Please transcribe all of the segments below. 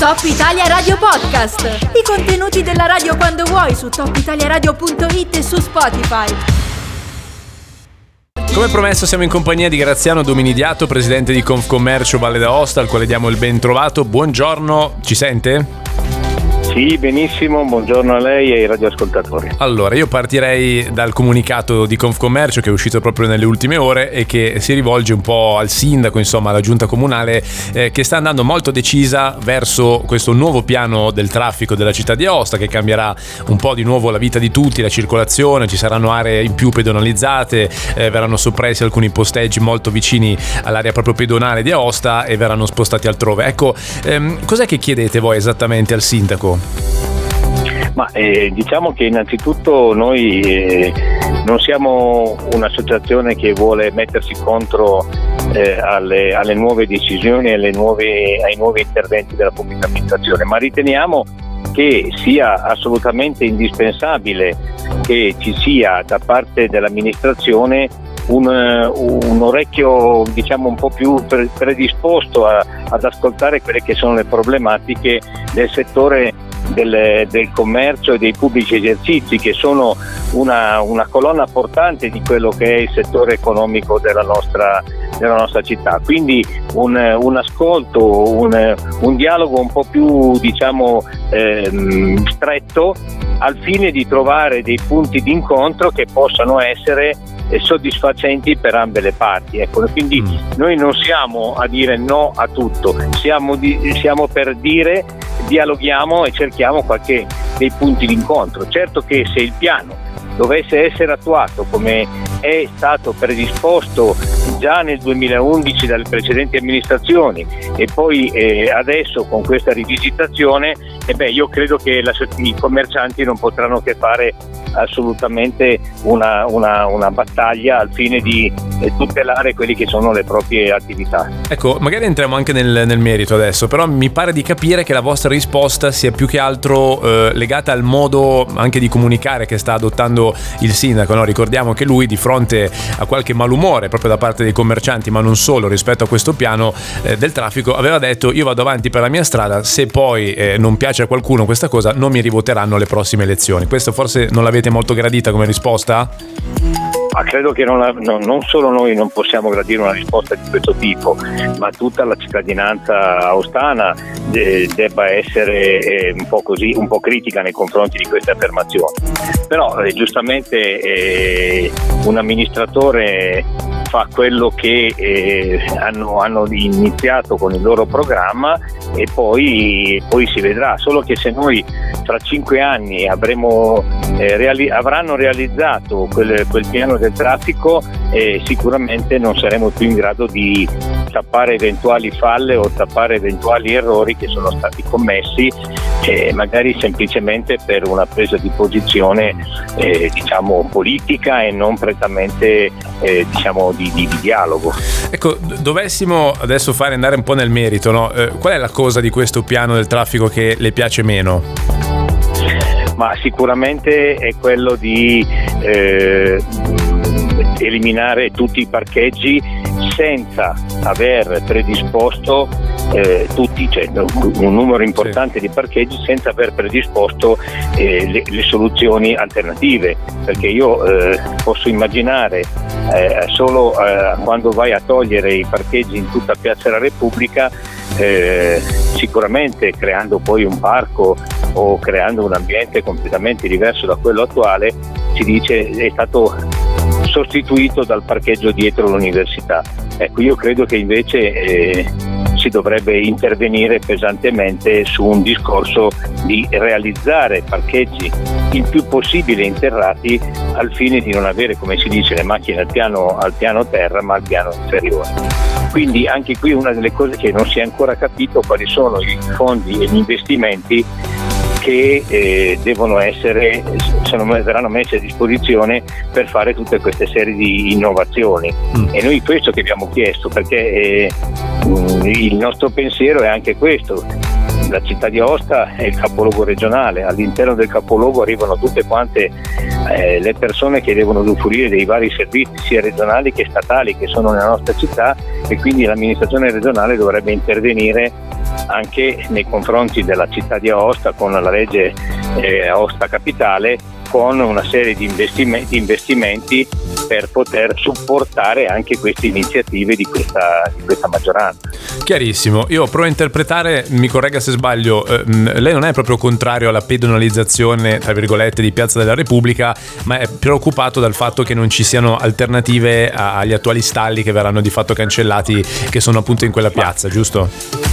Top Italia Radio Podcast. I contenuti della radio quando vuoi su topitaliaradio.it e su Spotify. Come promesso siamo in compagnia di Graziano Dominidiato, presidente di Confcommercio Valle d'Aosta, al quale diamo il ben trovato. Buongiorno, ci sente? Sì, benissimo, buongiorno a lei e ai radioascoltatori. Allora, io partirei dal comunicato di Confcommercio che è uscito proprio nelle ultime ore e che si rivolge un po' al sindaco, insomma alla giunta comunale, eh, che sta andando molto decisa verso questo nuovo piano del traffico della città di Aosta che cambierà un po' di nuovo la vita di tutti, la circolazione, ci saranno aree in più pedonalizzate, eh, verranno soppressi alcuni posteggi molto vicini all'area proprio pedonale di Aosta e verranno spostati altrove. Ecco, ehm, cos'è che chiedete voi esattamente al sindaco? Ma eh, diciamo che innanzitutto noi eh, non siamo un'associazione che vuole mettersi contro eh, alle, alle, nuove decisioni e ai nuovi interventi della pubblica amministrazione, ma riteniamo che sia assolutamente indispensabile che ci sia da parte dell'amministrazione un, un, orecchio diciamo un po' più predisposto a, ad ascoltare quelle che sono le problematiche del settore del, del, commercio e dei pubblici esercizi che sono una, una, colonna portante di quello che è il settore economico della nostra, della nostra città. Quindi un, un ascolto, un, un, dialogo un po' più diciamo, ehm, stretto al fine di trovare dei punti di incontro che possano essere soddisfacenti per ambe le parti. Ecco, quindi mm. noi non siamo a dire no a tutto, siamo, di, siamo per dire dialoghiamo e cerchiamo qualche dei punti di incontro. Certo che se il piano dovesse essere attuato come è stato predisposto già nel 2011 dalle precedenti amministrazioni e poi eh, adesso con questa rivisitazione, eh beh, io credo che la, i commercianti non potranno che fare assolutamente una, una, una battaglia al fine di eh, tutelare quelle che sono le proprie attività. Ecco, magari entriamo anche nel, nel, merito adesso, però mi pare di capire che la vostra risposta sia più che altro eh, legata al modo anche di comunicare che sta adottando il sindaco. No? Ricordiamo che lui di fronte a qualche malumore proprio da parte dei commercianti, ma non solo rispetto a questo piano eh, del traffico, aveva detto io vado avanti per la mia strada, se poi eh, non piace a qualcuno questa cosa non mi rivoteranno alle prossime elezioni. Questo forse non l'avete avete molto gradita come risposta? Ma credo che non, non, non, solo noi non possiamo gradire una risposta di questo tipo, ma tutta la cittadinanza austana de, debba essere eh, un, po così, un, po critica nei confronti di queste affermazioni. Però eh, giustamente eh, un amministratore fa quello che eh, hanno, hanno, iniziato con il loro programma e poi, poi, si vedrà, solo che se noi tra cinque anni avremo, eh, reali- avranno realizzato quel, quel, piano del traffico eh, sicuramente non saremo più in grado di tappare eventuali falle o tappare eventuali errori che sono stati commessi eh, magari semplicemente per una presa di posizione eh, diciamo politica e non prettamente eh, diciamo di, di, di, dialogo. Ecco, dovessimo adesso fare andare un po' nel merito, no? Eh, qual è la cosa di questo piano del traffico che le piace meno? Ma sicuramente è quello di eh, eliminare tutti i parcheggi senza aver predisposto eh, tutti, cioè, un numero importante sì. di parcheggi senza aver predisposto eh, le, le, soluzioni alternative, perché io eh, posso immaginare eh, solo eh, quando vai a togliere i parcheggi in tutta Piazza della Repubblica, eh, sicuramente creando poi un parco o creando un ambiente completamente diverso da quello attuale, si dice è stato sostituito dal parcheggio dietro l'università. Ecco, io credo che invece eh, si dovrebbe intervenire pesantemente su un discorso di realizzare parcheggi il più possibile interrati al fine di non avere, come si dice, le macchine al piano, al piano terra ma al piano inferiore. Quindi anche qui una delle cose che non si è ancora capito quali sono i fondi e gli investimenti che eh, devono essere, sono, verranno messi a disposizione per fare tutte queste serie di innovazioni. Mm. E noi questo che abbiamo chiesto, perché eh, il nostro pensiero è anche questo. La città di Aosta è il capoluogo regionale, all'interno del capoluogo arrivano tutte quante eh, le persone che devono usufruire dei vari servizi sia regionali che statali che sono nella nostra città e quindi l'amministrazione regionale dovrebbe intervenire anche nei confronti della città di Aosta con la legge eh, Aosta Capitale con una serie di investimenti, investimenti, per poter supportare anche queste iniziative di questa, di questa, maggioranza. Chiarissimo, io provo a interpretare, mi corregga se sbaglio, eh, lei non è proprio contrario alla pedonalizzazione, tra virgolette, di Piazza della Repubblica, ma è preoccupato dal fatto che non ci siano alternative agli attuali stalli che verranno di fatto cancellati, che sono appunto in quella piazza, giusto?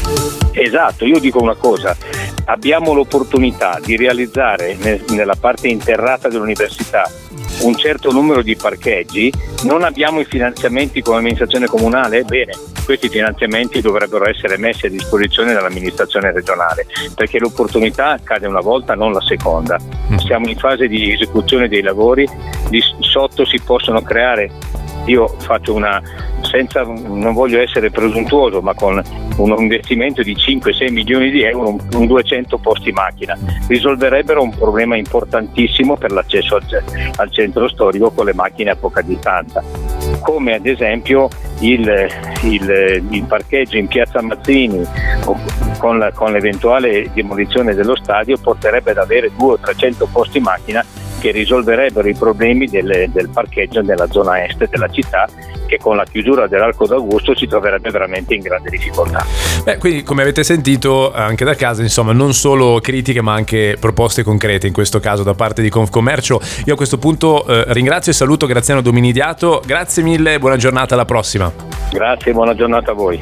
Esatto, io dico una cosa, abbiamo l'opportunità di realizzare nella parte interrata dell'università un certo numero di parcheggi, non abbiamo i finanziamenti come amministrazione comunale? Bene, questi finanziamenti dovrebbero essere messi a disposizione dall'amministrazione regionale, perché l'opportunità cade una volta, non la seconda. Mm. Siamo in fase di esecuzione dei lavori, di sotto si possono creare io faccio una, senza, non voglio essere presuntuoso, ma con un investimento di 5-6 milioni di euro, un, un 200 posti macchina, risolverebbero un problema importantissimo per l'accesso al, al centro storico con le macchine a poca distanza, come ad esempio il, il, il parcheggio in piazza Mazzini con, la, con l'eventuale demolizione dello stadio porterebbe ad avere 200 o 300 posti macchina che risolverebbero i problemi del, del parcheggio nella zona est della città che con la chiusura dell'Arco d'Augusto si troverebbe veramente in grande difficoltà. Beh, quindi come avete sentito anche da casa, insomma, non solo critiche ma anche proposte concrete in questo caso da parte di Confcommercio. Io a questo punto eh, ringrazio e saluto Graziano Dominidiato, grazie mille, buona giornata, alla prossima. Grazie, buona giornata a voi.